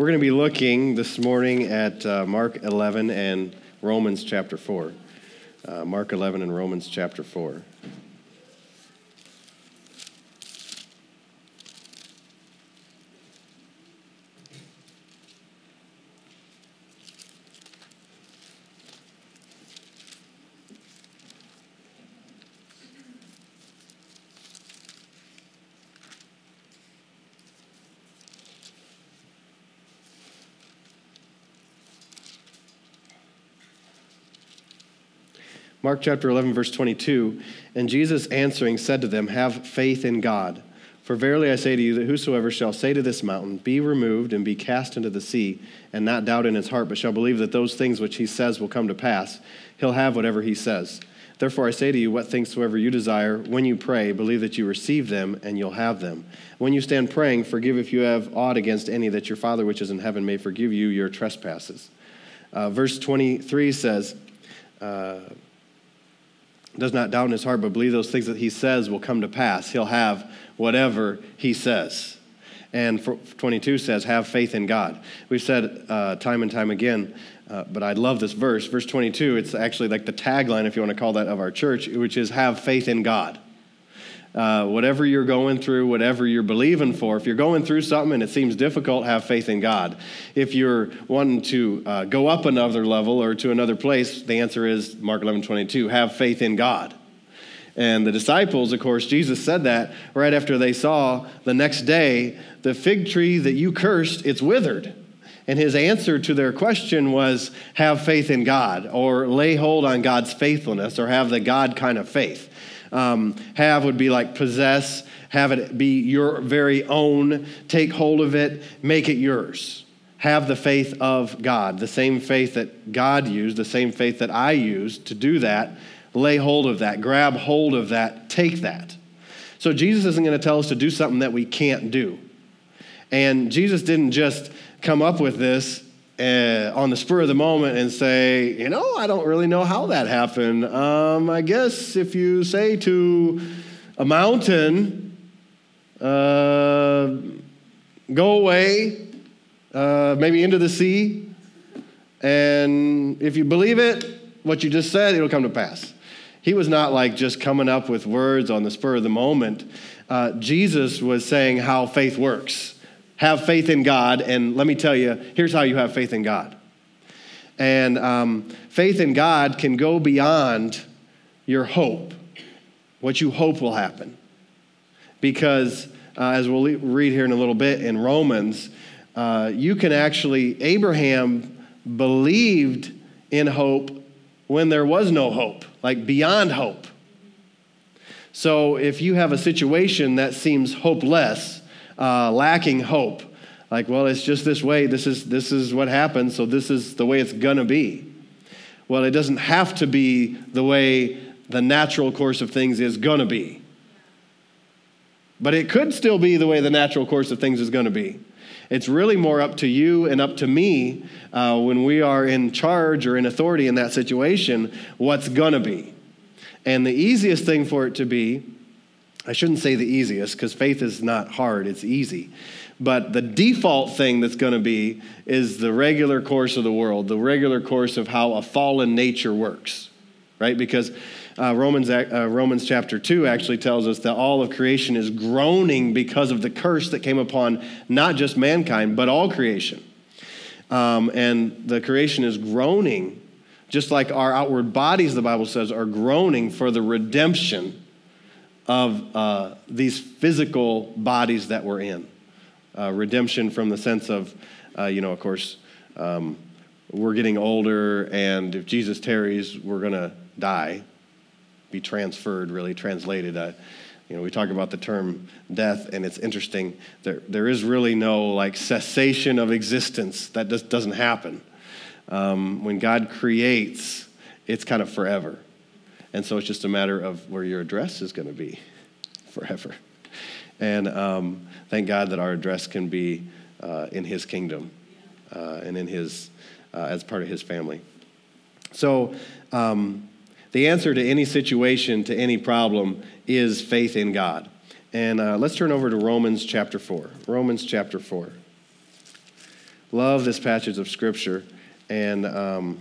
We're going to be looking this morning at uh, Mark 11 and Romans chapter 4. Uh, Mark 11 and Romans chapter 4. Mark chapter 11, verse 22. And Jesus answering said to them, Have faith in God. For verily I say to you that whosoever shall say to this mountain, Be removed and be cast into the sea, and not doubt in his heart, but shall believe that those things which he says will come to pass, he'll have whatever he says. Therefore I say to you, what things soever you desire, when you pray, believe that you receive them, and you'll have them. When you stand praying, forgive if you have aught against any, that your Father which is in heaven may forgive you your trespasses. Uh, verse 23 says, uh, does not doubt in his heart, but believe those things that he says will come to pass. He'll have whatever he says. And 22 says, have faith in God. We've said uh, time and time again, uh, but I love this verse. Verse 22, it's actually like the tagline, if you want to call that, of our church, which is have faith in God. Uh, whatever you're going through, whatever you're believing for, if you're going through something and it seems difficult, have faith in God. If you're wanting to uh, go up another level or to another place, the answer is Mark 11 22, have faith in God. And the disciples, of course, Jesus said that right after they saw the next day the fig tree that you cursed, it's withered. And his answer to their question was have faith in God or lay hold on God's faithfulness or have the God kind of faith. Um, have would be like possess, have it be your very own, take hold of it, make it yours. Have the faith of God, the same faith that God used, the same faith that I used to do that. Lay hold of that, grab hold of that, take that. So Jesus isn't going to tell us to do something that we can't do. And Jesus didn't just come up with this uh, on the spur of the moment and say, you know, I don't really know how that happened. Um, I guess if you say to a mountain, uh, go away, uh, maybe into the sea, and if you believe it, what you just said, it'll come to pass. He was not like just coming up with words on the spur of the moment. Uh, Jesus was saying how faith works have faith in God. And let me tell you, here's how you have faith in God. And um, faith in God can go beyond your hope, what you hope will happen. Because, uh, as we'll read here in a little bit in Romans, uh, you can actually, Abraham believed in hope when there was no hope, like beyond hope. So if you have a situation that seems hopeless, uh, lacking hope. Like, well, it's just this way. This is, this is what happens, so this is the way it's going to be. Well, it doesn't have to be the way the natural course of things is going to be. But it could still be the way the natural course of things is going to be. It's really more up to you and up to me uh, when we are in charge or in authority in that situation, what's going to be. And the easiest thing for it to be I shouldn't say the easiest because faith is not hard, it's easy. But the default thing that's going to be is the regular course of the world, the regular course of how a fallen nature works, right? Because uh, Romans, uh, Romans chapter 2 actually tells us that all of creation is groaning because of the curse that came upon not just mankind, but all creation. Um, and the creation is groaning, just like our outward bodies, the Bible says, are groaning for the redemption of uh, these physical bodies that we're in. Uh, redemption from the sense of, uh, you know, of course, um, we're getting older, and if Jesus tarries, we're going to die, be transferred, really translated. Uh, you know, we talk about the term death, and it's interesting. There, there is really no like cessation of existence. That just doesn't happen. Um, when God creates, it's kind of forever. And so it's just a matter of where your address is going to be forever. And um, thank God that our address can be uh, in His kingdom uh, and in His, uh, as part of His family. So, um, the answer to any situation, to any problem, is faith in God. And uh, let's turn over to Romans chapter 4. Romans chapter 4. love this passage of Scripture. And um,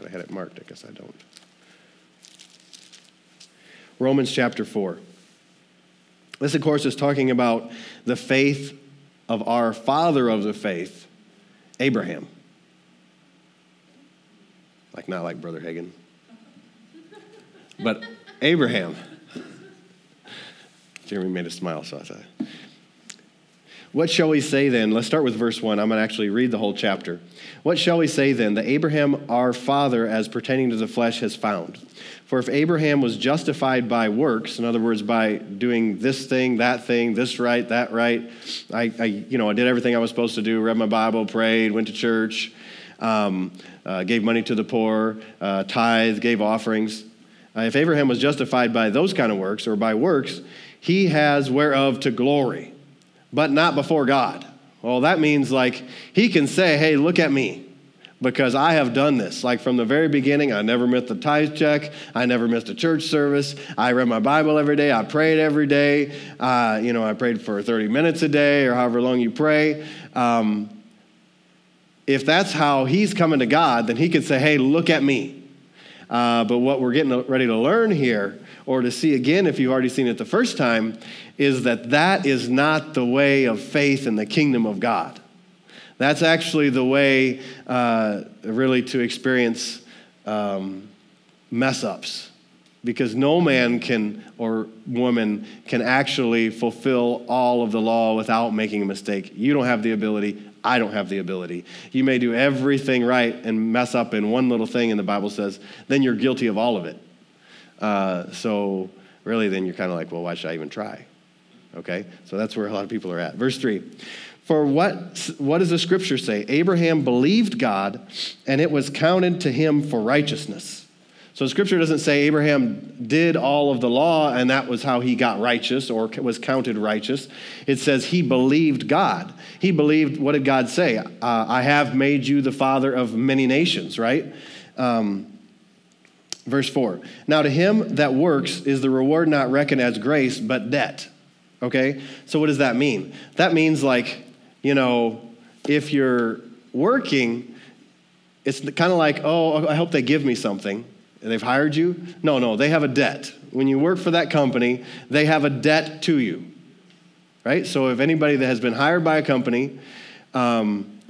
thought I had it marked. I guess I don't. Romans chapter 4. This, of course, is talking about the faith of our father of the faith, Abraham. Like, not like Brother Hagin, but Abraham. Jeremy made a smile, so I thought. What shall we say then? Let's start with verse 1. I'm going to actually read the whole chapter. What shall we say then that Abraham, our father, as pertaining to the flesh, has found? For if Abraham was justified by works, in other words, by doing this thing, that thing, this right, that right, I, I you know, I did everything I was supposed to do, read my Bible, prayed, went to church, um, uh, gave money to the poor, uh, tithe, gave offerings. Uh, if Abraham was justified by those kind of works or by works, he has whereof to glory but not before God. Well, that means like he can say, hey, look at me because I have done this. Like from the very beginning, I never missed a tithe check. I never missed a church service. I read my Bible every day. I prayed every day. Uh, you know, I prayed for 30 minutes a day or however long you pray. Um, if that's how he's coming to God, then he could say, hey, look at me. Uh, but what we're getting ready to learn here, or to see again if you've already seen it the first time, is that that is not the way of faith in the kingdom of God. That's actually the way, uh, really, to experience um, mess ups. Because no man can or woman can actually fulfill all of the law without making a mistake. You don't have the ability. I don't have the ability. You may do everything right and mess up in one little thing, and the Bible says, then you're guilty of all of it. Uh, so, really, then you're kind of like, well, why should I even try? Okay? So that's where a lot of people are at. Verse 3. For what, what does the scripture say? Abraham believed God, and it was counted to him for righteousness. So scripture doesn't say Abraham did all of the law and that was how he got righteous or was counted righteous. It says he believed God. He believed, what did God say? Uh, I have made you the father of many nations, right? Um, verse 4. Now to him that works is the reward not reckoned as grace, but debt. Okay? So, what does that mean? That means, like, you know, if you're working, it's kind of like, oh, I hope they give me something. They've hired you? No, no, they have a debt. When you work for that company, they have a debt to you. Right? So, if anybody that has been hired by a company, um,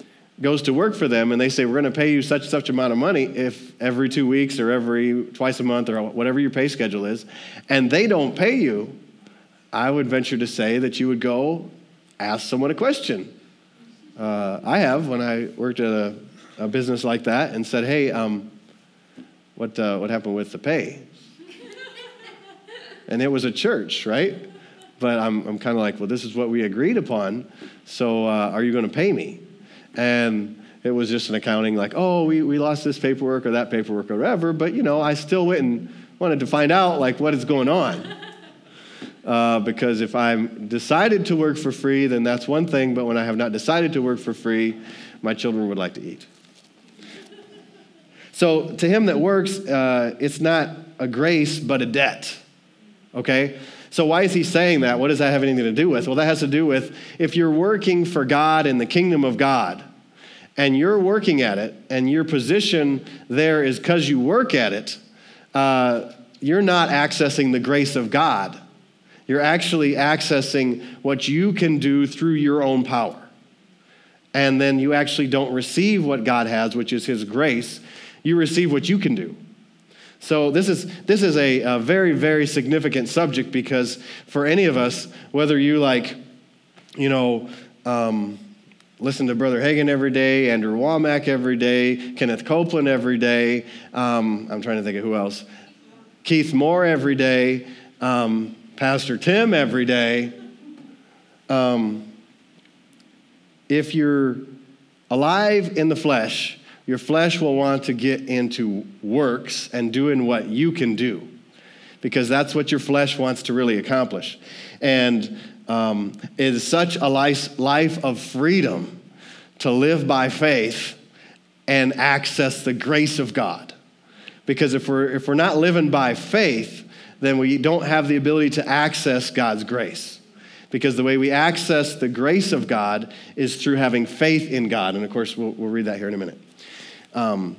goes to work for them and they say we're going to pay you such such amount of money if every two weeks or every twice a month or whatever your pay schedule is and they don't pay you I would venture to say that you would go ask someone a question. Uh, I have when I worked at a, a, business like that and said, hey, um, what, uh, what happened with the pay? and it was a church, right? But I'm, I'm kind of like, well, this is what we agreed upon, so uh, are you going to pay me? And it was just an accounting, like, oh, we, we lost this paperwork or that paperwork or whatever, but you know, I still went and wanted to find out, like, what is going on. Uh, because if I'm decided to work for free, then that's one thing, but when I have not decided to work for free, my children would like to eat. So to him that works, uh, it's not a grace, but a debt. Okay? So why is he saying that? What does that have anything to do with? Well, that has to do with if you're working for God in the kingdom of God, and you're working at it, and your position there is because you work at it, uh, you're not accessing the grace of God you're actually accessing what you can do through your own power. And then you actually don't receive what God has, which is His grace. You receive what you can do. So this is this is a, a, very very significant subject because for any of us, whether you like, you know, um, listen to Brother Hagin every day, Andrew Wommack every day, Kenneth Copeland every day. Um, I'm trying to think of who else. Keith Moore every day. Um, Pastor Tim every day. Um, if you're alive in the flesh, your flesh will want to get into works and doing what you can do because that's what your flesh wants to really accomplish. And um, it is such a life, of freedom to live by faith and access the grace of God. Because if we're, if we're not living by faith, then we don't have the ability to access God's grace. Because the way we access the grace of God is through having faith in God. And of course, we'll, we'll read that here in a minute. Um,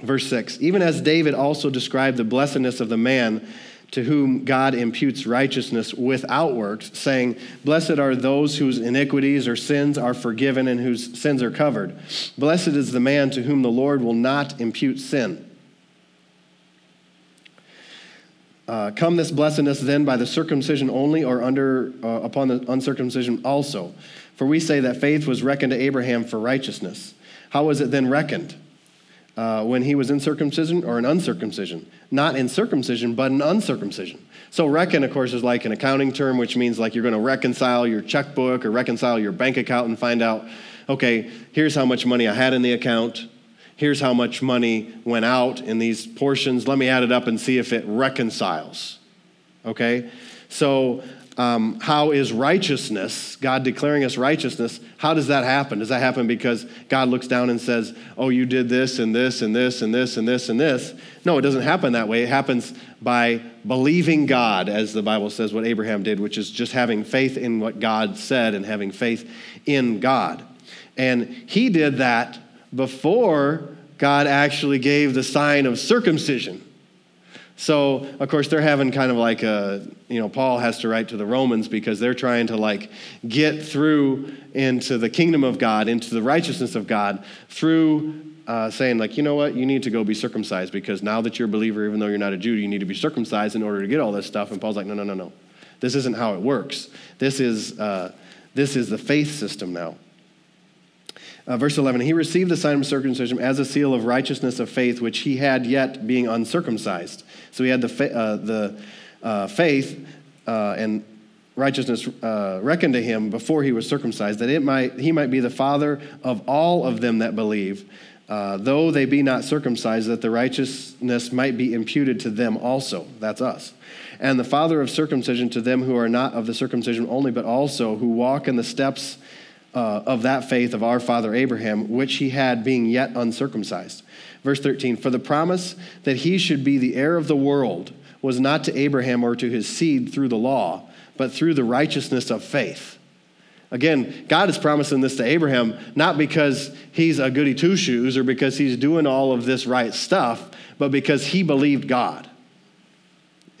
verse 6 Even as David also described the blessedness of the man to whom God imputes righteousness without works, saying, Blessed are those whose iniquities or sins are forgiven and whose sins are covered. Blessed is the man to whom the Lord will not impute sin. Uh, come this blessedness then by the circumcision only or under uh, upon the uncircumcision also. For we say that faith was reckoned to abraham for righteousness. How was it then reckoned? Uh, when he was in circumcision or in uncircumcision? Not in circumcision but in uncircumcision. So reckon of course is like an accounting term which means like you're going to reconcile your checkbook or reconcile your bank account and find out okay here's how much money i had in the account here's how much money went out in these portions. Let me add it up and see if it reconciles. Okay? So, um, how is righteousness, God declaring us righteousness, how does that happen? Does that happen because God looks down and says, Oh, you did this and this and this and this and this and this? No, it doesn't happen that way. It happens by believing God, as the Bible says what Abraham did, which is just having faith in what God said and having faith in God. And he did that before God actually gave the sign of circumcision. So, of course, they're having kind of like a, you know, Paul has to write to the Romans because they're trying to like get through into the kingdom of God, into the righteousness of God through uh, saying, like, you know what, you need to go be circumcised because now that you're a believer, even though you're not a Jew, you need to be circumcised in order to get all this stuff. And Paul's like, no, no, no, no. This isn't how it works. This is, uh, this is the faith system now. Uh, verse 11, he received the sign of circumcision as a seal of righteousness of faith, which he had yet being uncircumcised. So he had the, fa- uh, the uh, faith uh, and righteousness uh, reckoned to him before he was circumcised, that it might, he might be the father of all of them that believe, uh, though they be not circumcised, that the righteousness might be imputed to them also. That's us. And the father of circumcision to them who are not of the circumcision only, but also who walk in the steps uh, of that faith of our father Abraham, which he had being yet uncircumcised. Verse 13 For the promise that he should be the heir of the world was not to Abraham or to his seed through the law, but through the righteousness of faith. Again, God is promising this to Abraham not because he's a goody two shoes or because he's doing all of this right stuff, but because he believed God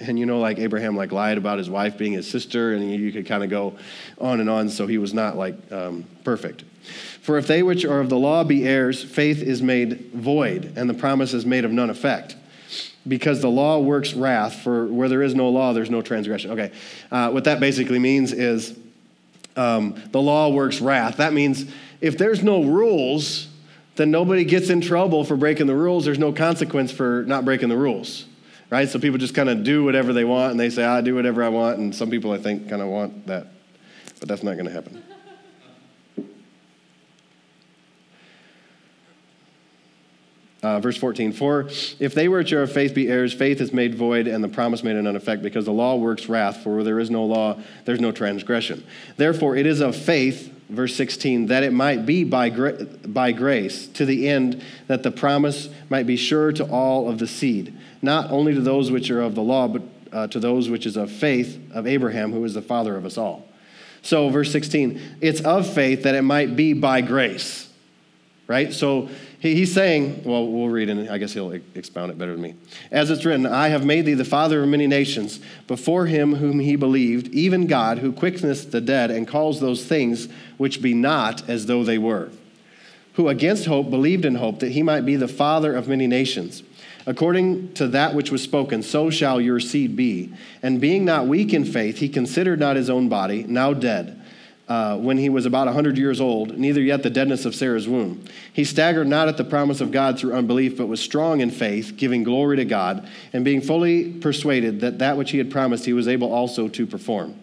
and you know like abraham like lied about his wife being his sister and you could kind of go on and on so he was not like um, perfect. For if they which are of the law be heirs faith is made void and the promise is made of none effect. Because the law works wrath for where there is no law there's no transgression. Okay uh, what that basically means is um, the law works wrath. That means if there's no rules then nobody gets in trouble for breaking the rules. There's no consequence for not breaking the rules right? So people just kind of do whatever they want and they say, I do whatever I want. And some people, I think, kind of want that. But that's not going to happen. Uh, verse 14, for if they which are of faith be heirs, faith is made void and the promise made in effect, because the law works wrath, for where there is no law, there's no transgression. Therefore, it is of faith, verse 16, that it might be by, gra- by grace, to the end that the promise might be sure to all of the seed not only to those which are of the law, but uh, to those which is of faith of Abraham, who is the father of us all. So, verse 16, it's of faith that it might be by grace, right? So, he's saying, well, we'll read and I guess he'll expound it better than me. As it's written, I have made thee the father of many nations, before him whom he believed, even God, who quickeneth the dead and calls those things which be not as though they were, who against hope believed in hope that he might be the father of many nations According to that which was spoken, so shall your seed be. And being not weak in faith, he considered not his own body, now dead, uh, when he was about a hundred years old, neither yet the deadness of Sarah's womb. He staggered not at the promise of God through unbelief, but was strong in faith, giving glory to God, and being fully persuaded that that which he had promised he was able also to perform.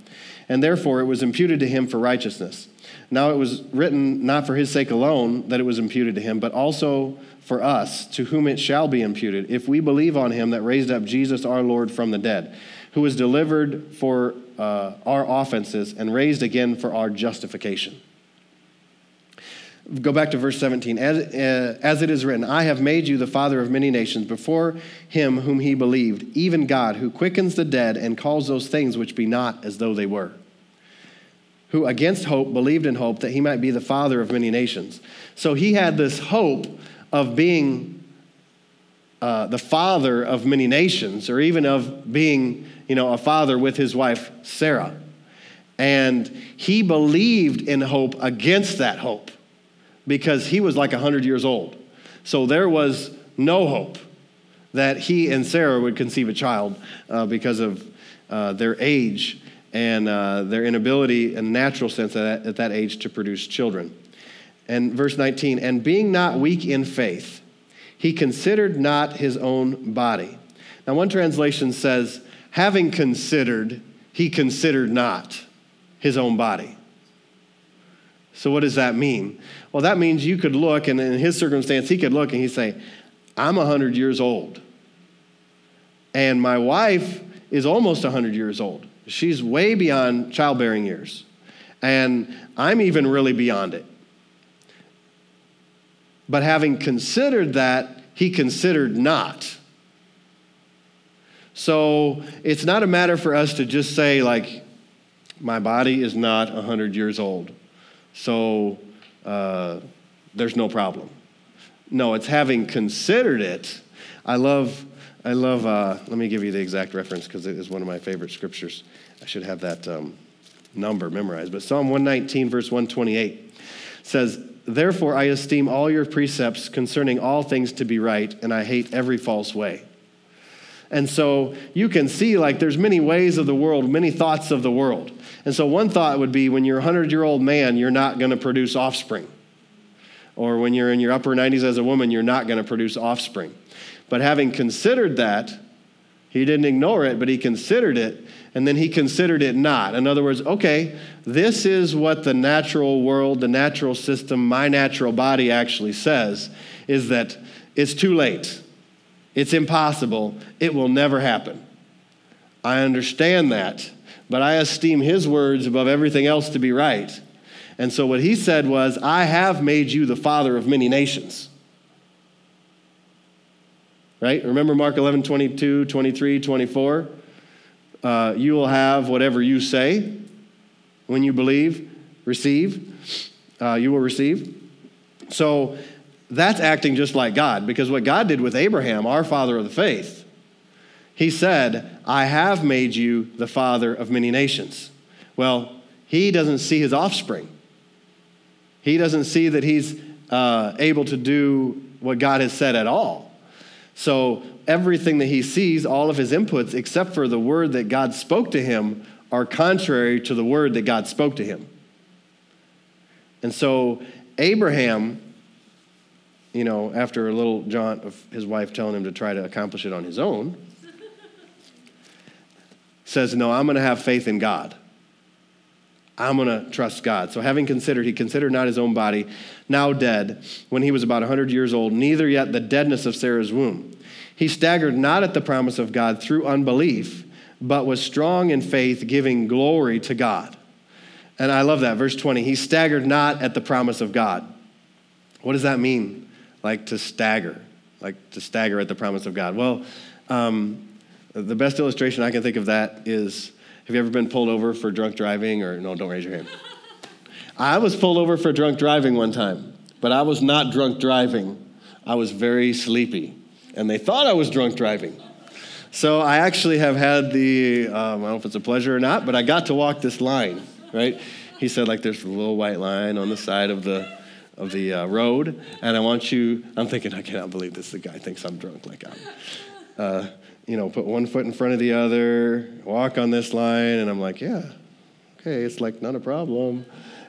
And therefore it was imputed to him for righteousness. Now it was written not for his sake alone that it was imputed to him, but also for us, to whom it shall be imputed, if we believe on him that raised up Jesus our Lord from the dead, who was delivered for uh, our offenses and raised again for our justification. Go back to verse 17. As, uh, as it is written, I have made you the father of many nations before him whom he believed, even God, who quickens the dead and calls those things which be not as though they were. Who against hope believed in hope that he might be the father of many nations. So he had this hope of being uh, the father of many nations, or even of being, you know, a father with his wife Sarah. And he believed in hope against that hope because he was like 100 years old. So there was no hope that he and Sarah would conceive a child uh, because of uh, their age and uh, their inability, in natural sense, at, at that age to produce children. And verse 19, and being not weak in faith, he considered not his own body. Now, one translation says, having considered, he considered not his own body. So, what does that mean? Well, that means you could look, and in his circumstance, he could look and he'd say, I'm 100 years old. And my wife is almost 100 years old. She's way beyond childbearing years. And I'm even really beyond it. But having considered that, he considered not. So it's not a matter for us to just say, like, my body is not 100 years old. So uh, there's no problem. No, it's having considered it. I love, I love, uh, let me give you the exact reference because it is one of my favorite scriptures. I should have that um, number memorized. But Psalm 119, verse 128 says, Therefore I esteem all your precepts concerning all things to be right, and I hate every false way. And so you can see, like, there's many ways of the world, many thoughts of the world. And so one thought would be when you're a 100 year old man, you're not going to produce offspring. Or when you're in your upper 90s as a woman, you're not going to produce offspring. But having considered that, he didn't ignore it, but he considered it, and then he considered it not. In other words, okay, this is what the natural world, the natural system, my natural body actually says is that it's too late. It's impossible. It will never happen. I understand that but I esteem his words above everything else to be right. And so what he said was, I have made you the father of many nations. Right? Remember Mark 11, 22, 23, 24? Uh, you will have whatever you say when you believe, receive, uh, you will receive. So that's acting just like God, because what God did with Abraham, our father of the faith, he said, I have made you the father of many nations. Well, he doesn't see his offspring. He doesn't see that he's uh, able to do what God has said at all. So everything that he sees, all of his inputs, except for the word that God spoke to him, are contrary to the word that God spoke to him. And so Abraham, you know, after a little jaunt of his wife telling him to try to accomplish it on his own, says, No, I'm going to have faith in God. I'm going to trust God. So, having considered, he considered not his own body, now dead, when he was about 100 years old, neither yet the deadness of Sarah's womb. He staggered not at the promise of God through unbelief, but was strong in faith, giving glory to God. And I love that. Verse 20, he staggered not at the promise of God. What does that mean? Like to stagger, like to stagger at the promise of God. Well, um, the best illustration I can think of that is have you ever been pulled over for drunk driving? Or no, don't raise your hand. I was pulled over for drunk driving one time, but I was not drunk driving. I was very sleepy, and they thought I was drunk driving. So I actually have had the, um, I don't know if it's a pleasure or not, but I got to walk this line, right? He said, like, there's a little white line on the side of the, of the uh, road, and I want you, I'm thinking, I cannot believe this, the guy thinks I'm drunk like I'm. Uh, you know, put one foot in front of the other, walk on this line. And I'm like, yeah, okay, it's like not a problem.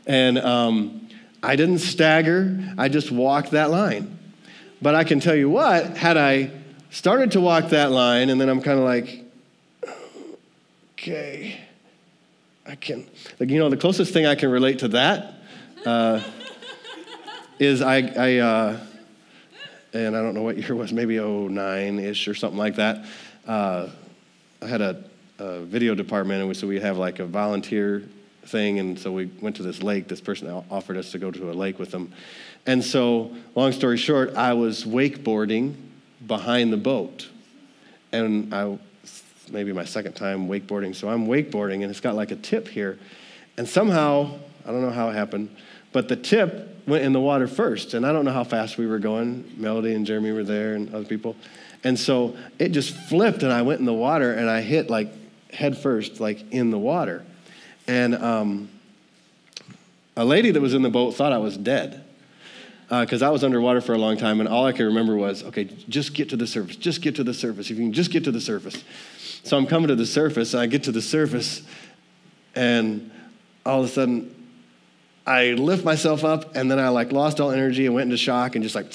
And um, I didn't stagger, I just walked that line. But I can tell you what, had I started to walk that line and then I'm kind of like, okay, I can, like, you know, the closest thing I can relate to that uh, is I, I uh, and I don't know what year it was, maybe 09 ish or something like that. Uh, I had a, a, video department, and so we have like a volunteer thing. And so we went to this lake. This person offered us to go to a lake with them. And so, long story short, I was wakeboarding behind the boat. And I, maybe my second time wakeboarding. So I'm wakeboarding, and it's got like a tip here. And somehow, I don't know how it happened, but the tip went in the water first. And I don't know how fast we were going. Melody and Jeremy were there, and other people. And so it just flipped, and I went in the water, and I hit like head first, like in the water. And um, a lady that was in the boat thought I was dead because uh, I was underwater for a long time, and all I could remember was, okay, just get to the surface, just get to the surface. If you can just get to the surface. So I'm coming to the surface, and I get to the surface, and all of a sudden, I lift myself up, and then I like lost all energy and went into shock and just like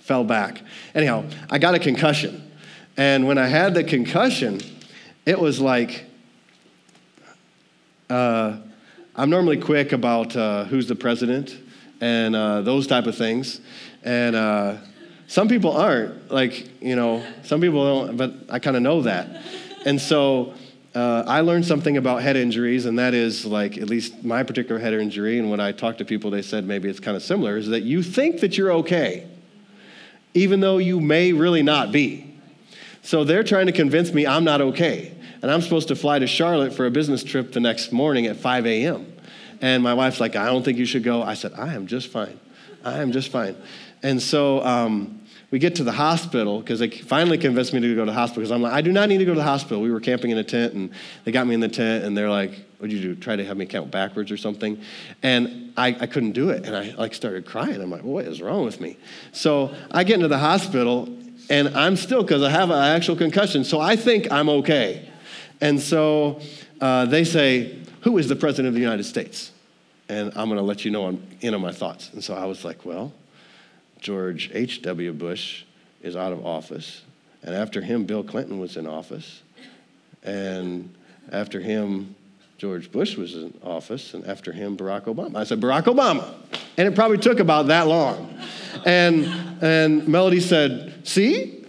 fell back. Anyhow, I got a concussion, and when I had the concussion, it was like. Uh, I'm normally quick about uh, who's the president and uh, those type of things. And uh, some people aren't. Like, you know, some people don't, but I kind of know that. And so uh, I learned something about head injuries, and that is like, at least my particular head injury, and when I talked to people, they said maybe it's kind of similar, is that you think that you're okay, even though you may really not be. So they're trying to convince me I'm not okay. And I'm supposed to fly to Charlotte for a business trip the next morning at 5 a.m. And my wife's like, I don't think you should go. I said, I am just fine. I am just fine. And so um, we get to the hospital because they finally convinced me to go to the hospital because I'm like, I do not need to go to the hospital. We were camping in a tent and they got me in the tent and they're like, what'd you do? Try to have me count backwards or something? And I, I couldn't do it. And I like started crying. I'm like, what is wrong with me? So I get into the hospital and I'm still, because I have an actual concussion, so I think I'm okay. And so uh, they say, who is the president of the United States? And I'm going to let you know I'm in on my thoughts. And so I was like, well, George H.W. Bush is out of office. And after him, Bill Clinton was in office. And after him, George Bush was in office. And after him, Barack Obama. I said, Barack Obama. And it probably took about that long. And, and Melody said, see?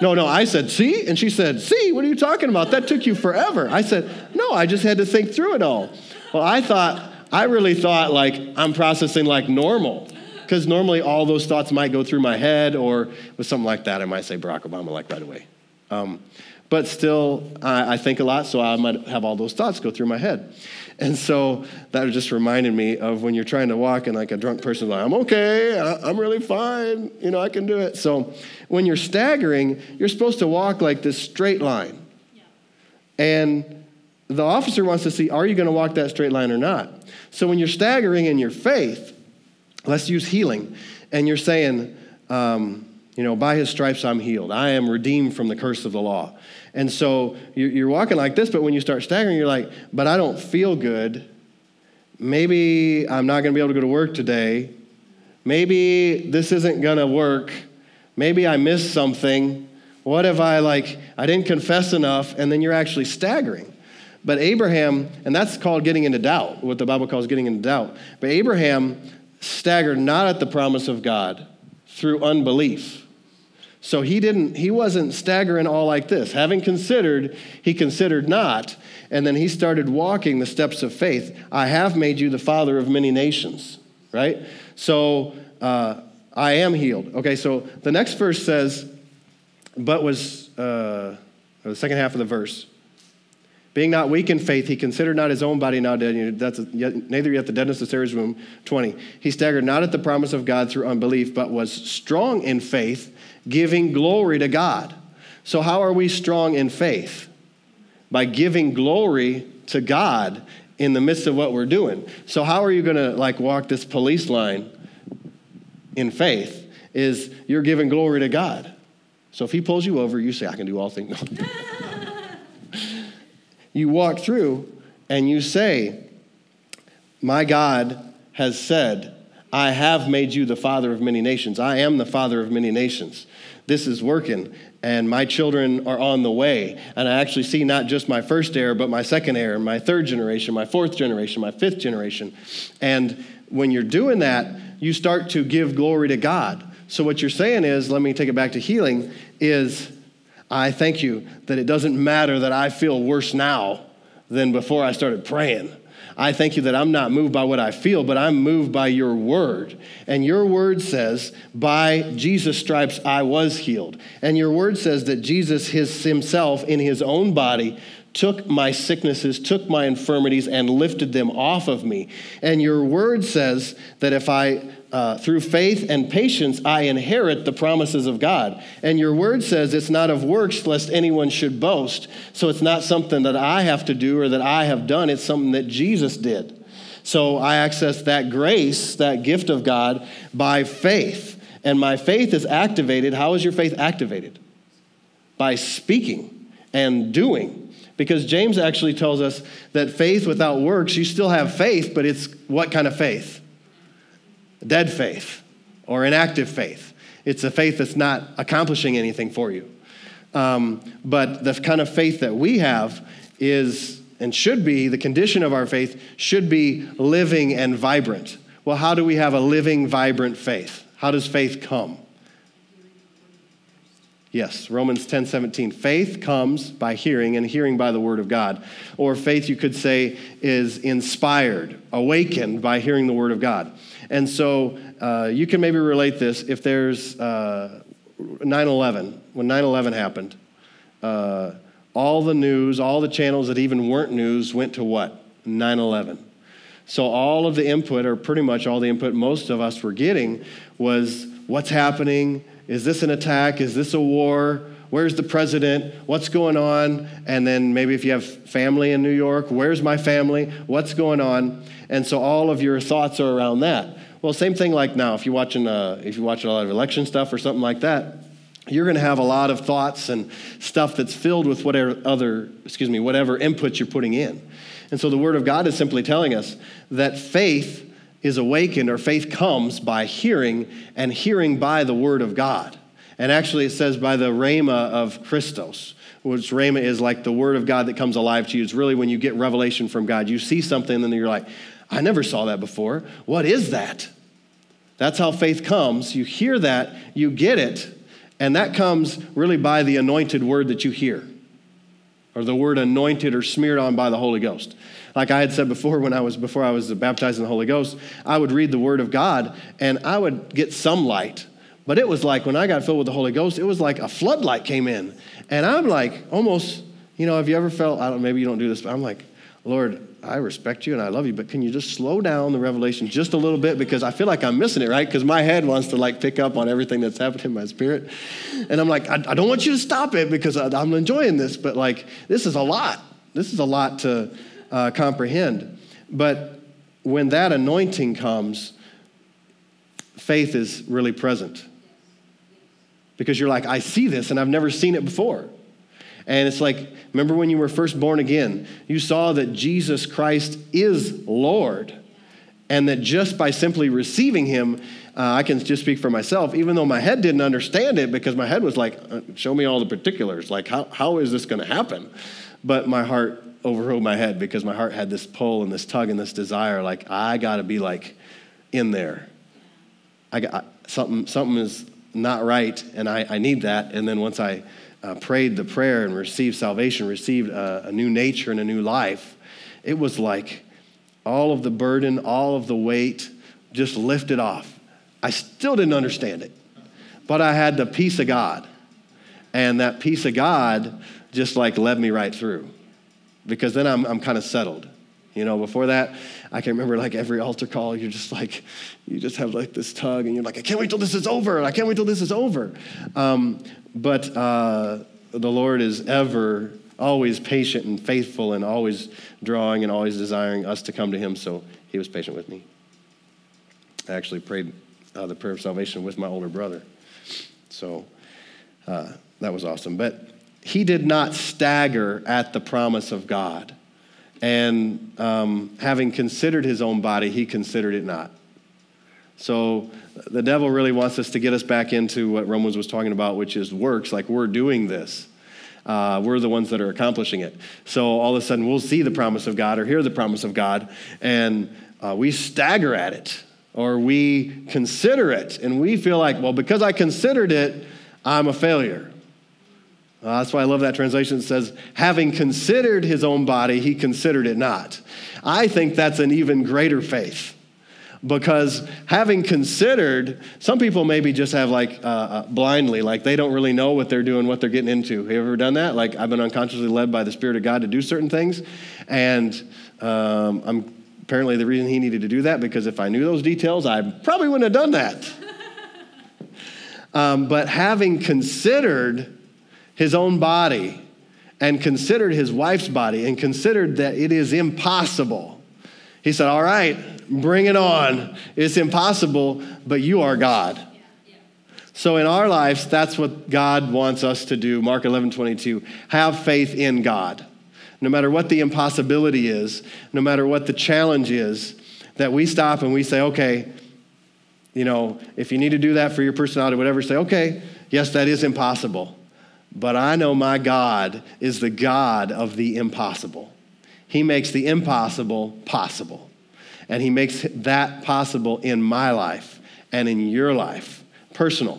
No, no, I said, see? And she said, see, what are you talking about? That took you forever. I said, no, I just had to think through it all. Well, I thought, I really thought like I'm processing like normal. Because normally all those thoughts might go through my head, or with something like that, I might say Barack Obama like right away. Um, but still, I, I think a lot, so I might have all those thoughts go through my head. And so that just reminded me of when you're trying to walk and like a drunk person's like, I'm okay, I'm really fine, you know, I can do it. So when you're staggering, you're supposed to walk like this straight line. Yeah. And the officer wants to see, are you going to walk that straight line or not? So when you're staggering in your faith, let's use healing, and you're saying, um, you know, by his stripes I'm healed. I am redeemed from the curse of the law. And so you're walking like this, but when you start staggering, you're like, but I don't feel good. Maybe I'm not going to be able to go to work today. Maybe this isn't going to work. Maybe I missed something. What if I, like, I didn't confess enough? And then you're actually staggering. But Abraham, and that's called getting into doubt, what the Bible calls getting into doubt. But Abraham staggered not at the promise of God through unbelief. So he didn't, he wasn't staggering all like this. Having considered, he considered not. And then he started walking the steps of faith. I have made you the father of many nations, right? So uh, I am healed. Okay, so the next verse says, but was, uh, the second half of the verse, being not weak in faith, he considered not his own body now dead, that's neither yet the deadness of Sarah's womb. 20. He staggered not at the promise of God through unbelief, but was strong in faith, giving glory to God. So, how are we strong in faith? By giving glory to God in the midst of what we're doing. So, how are you going to like walk this police line in faith? Is you're giving glory to God. So, if he pulls you over, you say, I can do all things. you walk through and you say, My God has said, I have made you the father of many nations. I am the father of many nations. This is working, and my children are on the way. And I actually see not just my first heir, but my second heir, my third generation, my fourth generation, my fifth generation. And when you're doing that, you start to give glory to God. So, what you're saying is, let me take it back to healing, is I thank you that it doesn't matter that I feel worse now than before I started praying. I thank you that I'm not moved by what I feel, but I'm moved by your word. And your word says, by Jesus' stripes I was healed. And your word says that Jesus his, himself in his own body took my sicknesses, took my infirmities, and lifted them off of me. And your word says that if I, uh, through faith and patience, I inherit the promises of God. And your word says it's not of works, lest anyone should boast. So it's not something that I have to do or that I have done, it's something that Jesus did. So I access that grace, that gift of God, by faith. And my faith is activated. How is your faith activated? By speaking and doing. Because James actually tells us that faith without works, you still have faith, but it's what kind of faith? Dead faith or inactive faith. It's a faith that's not accomplishing anything for you. Um, but the kind of faith that we have is and should be, the condition of our faith should be living and vibrant. Well, how do we have a living, vibrant faith? How does faith come? Yes, Romans 10 17. Faith comes by hearing, and hearing by the word of God. Or faith, you could say, is inspired, awakened by hearing the word of God. And so uh, you can maybe relate this if there's uh, 9 11, when 9 11 happened, uh, all the news, all the channels that even weren't news went to what? 9 11. So all of the input, or pretty much all the input most of us were getting, was what's happening is this an attack? Is this a war? Where's the president? What's going on? And then maybe if you have family in New York, where's my family? What's going on? And so all of your thoughts are around that. Well, same thing like now. If you're watching, uh, if you're watching a lot of election stuff or something like that, you're going to have a lot of thoughts and stuff that's filled with whatever other, excuse me, whatever input you're putting in. And so the Word of God is simply telling us that faith is awakened or faith comes by hearing and hearing by the word of God. And actually, it says by the rhema of Christos, which rhema is like the word of God that comes alive to you. It's really when you get revelation from God. You see something and then you're like, I never saw that before. What is that? That's how faith comes. You hear that, you get it, and that comes really by the anointed word that you hear, or the word anointed or smeared on by the Holy Ghost. Like I had said before, when I was before I was baptized in the Holy Ghost, I would read the Word of God and I would get some light. But it was like when I got filled with the Holy Ghost, it was like a floodlight came in, and I'm like almost, you know, have you ever felt? I don't. Maybe you don't do this, but I'm like, Lord, I respect you and I love you, but can you just slow down the revelation just a little bit because I feel like I'm missing it, right? Because my head wants to like pick up on everything that's happening in my spirit. And I'm like, I, I don't want you to stop it because I, I'm enjoying this, but like, this is a lot. This is a lot to, uh, comprehend. But when that anointing comes, faith is really present. Because you're like, I see this and I've never seen it before. And it's like, remember when you were first born again, you saw that Jesus Christ is Lord. And that just by simply receiving him, uh, I can just speak for myself, even though my head didn't understand it because my head was like, uh, show me all the particulars. Like, how, how is this going to happen? But my heart overrode my head because my heart had this pull and this tug and this desire like i got to be like in there i got something something is not right and i, I need that. And then once i uh, prayed the prayer and received salvation received a, a new nature and a new life it was like all of the burden all of the weight just lifted off. I still didn't understand it but i had the peace of god. And that peace of god just like led me right through because then I'm, I'm kind of settled. You know, before that, I can remember like every altar call, you're just like, you just have like this tug and you're like, I can't wait till this is over. I can't wait till this is over. Um, but uh, the Lord is ever, always patient and faithful and always drawing and always desiring us to come to Him. So He was patient with me. I actually prayed uh, the prayer of salvation with my older brother. So uh, that was awesome. But he did not stagger at the promise of God. And um, having considered his own body, he considered it not. So the devil really wants us to get us back into what Romans was talking about, which is works, like we're doing this. Uh, we're the ones that are accomplishing it. So all of a sudden, we'll see the promise of God or hear the promise of God, and uh, we stagger at it or we consider it, and we feel like, well, because I considered it, I'm a failure. Uh, that's why I love that translation. It says, having considered his own body, he considered it not. I think that's an even greater faith because having considered, some people maybe just have like uh, uh, blindly, like they don't really know what they're doing, what they're getting into. Have you ever done that? Like I've been unconsciously led by the Spirit of God to do certain things, and um, I'm apparently the reason he needed to do that because if I knew those details, I probably wouldn't have done that. um, but having considered his own body and considered his wife's body and considered that it is impossible, he said, All right, bring it on. It's impossible, but you are God. So in our lives, that's what God wants us to do. Mark 11, 22. Have faith in God. No matter what the impossibility is, no matter what the challenge is, that we stop and we say, okay, you know, if you need to do that for your personality, whatever, say, okay, yes, that is impossible. But I know my God is the God of the impossible. He makes the impossible possible. And He makes that possible in my life and in your life, personal.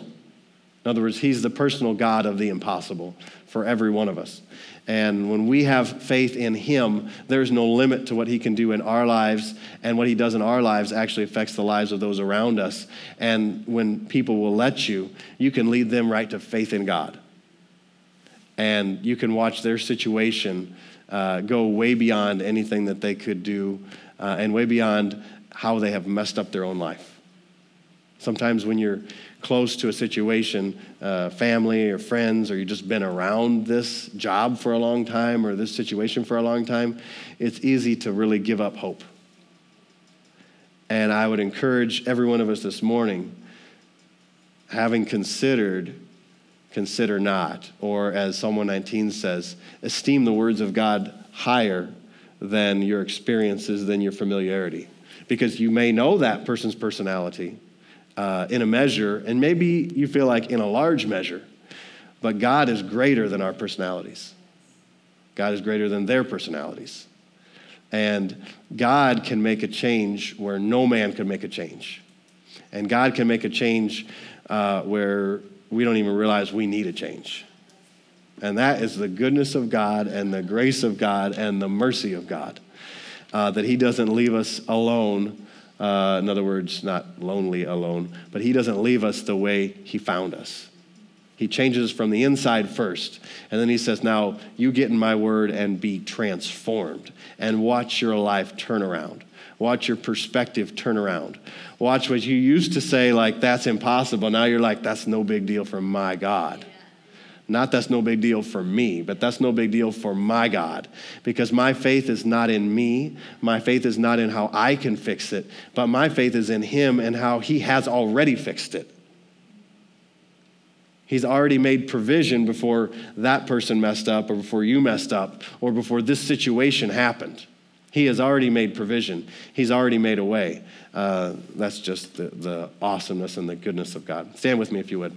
In other words, He's the personal God of the impossible for every one of us. And when we have faith in Him, there's no limit to what He can do in our lives. And what He does in our lives actually affects the lives of those around us. And when people will let you, you can lead them right to faith in God and you can watch their situation uh, go way beyond anything that they could do uh, and way beyond how they have messed up their own life. Sometimes when you're close to a situation, uh, family or friends, or you've just been around this job for a long time or this situation for a long time, it's easy to really give up hope. And I would encourage every one of us this morning, having considered consider not. Or as Psalm 119 says, esteem the words of God higher than your experiences, than your familiarity. Because you may know that person's personality uh, in a measure, and maybe you feel like in a large measure, but God is greater than our personalities. God is greater than their personalities. And God can make a change where no man can make a change. And God can make a change uh, where we don't even realize we need a change. And that is the goodness of God and the grace of God and the mercy of God. Uh, that He doesn't leave us alone. Uh, in other words, not lonely alone, but He doesn't leave us the way He found us. He changes from the inside first. And then He says, Now you get in my word and be transformed and watch your life turn around. Watch your perspective turn around. Watch what you used to say, like, that's impossible. Now you're like, that's no big deal for my God. Not that's no big deal for me, but that's no big deal for my God. Because my faith is not in me. My faith is not in how I can fix it, but my faith is in Him and how He has already fixed it. He's already made provision before that person messed up, or before you messed up, or before this situation happened. He has already made provision, He's already made a way. Uh, that's just the, the awesomeness and the goodness of God. Stand with me if you would.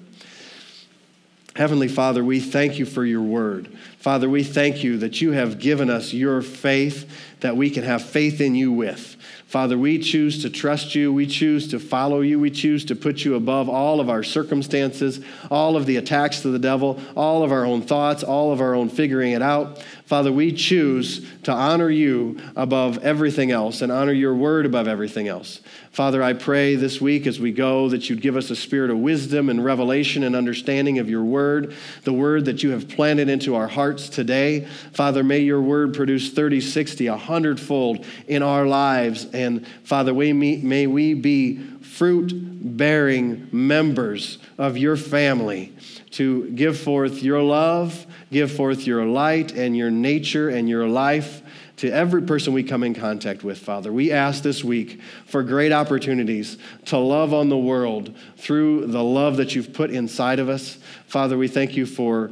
Heavenly Father, we thank you for your word. Father, we thank you that you have given us your faith that we can have faith in you with. Father, we choose to trust you. We choose to follow you. We choose to put you above all of our circumstances, all of the attacks of the devil, all of our own thoughts, all of our own figuring it out. Father, we choose to honor you above everything else and honor your word above everything else. Father, I pray this week as we go that you'd give us a spirit of wisdom and revelation and understanding of your word, the word that you have planted into our hearts today. Father, may your word produce 30, 60, 100 fold in our lives. And Father, may we be fruit bearing members of your family to give forth your love give forth your light and your nature and your life to every person we come in contact with, Father. We ask this week for great opportunities to love on the world through the love that you've put inside of us. Father, we thank you for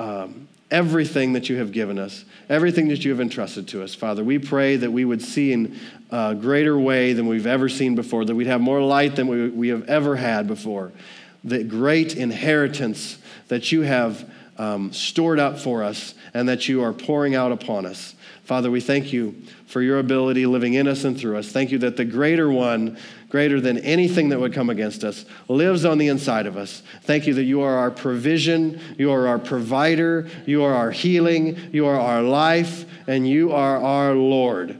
um, everything that you have given us, everything that you have entrusted to us, Father. We pray that we would see in a greater way than we've ever seen before, that we'd have more light than we, we have ever had before, the great inheritance that you have um, stored up for us and that you are pouring out upon us. Father, we thank you for your ability living in us and through us. Thank you that the greater one, greater than anything that would come against us, lives on the inside of us. Thank you that you are our provision, you are our provider, you are our healing, you are our life, and you are our Lord.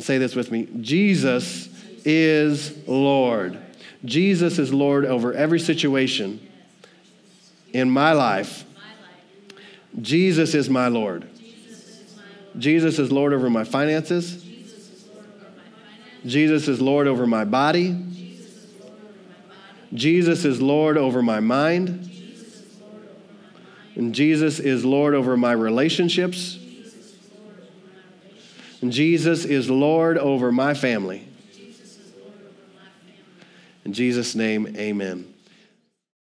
say this with me Jesus is Lord. Jesus is Lord over every situation in my life. Jesus is my Lord. Jesus is Lord over my finances. Jesus is Lord over my body. Jesus is Lord over my mind. And Jesus is Lord over my relationships. And Jesus is Lord over my family. In Jesus' name, amen.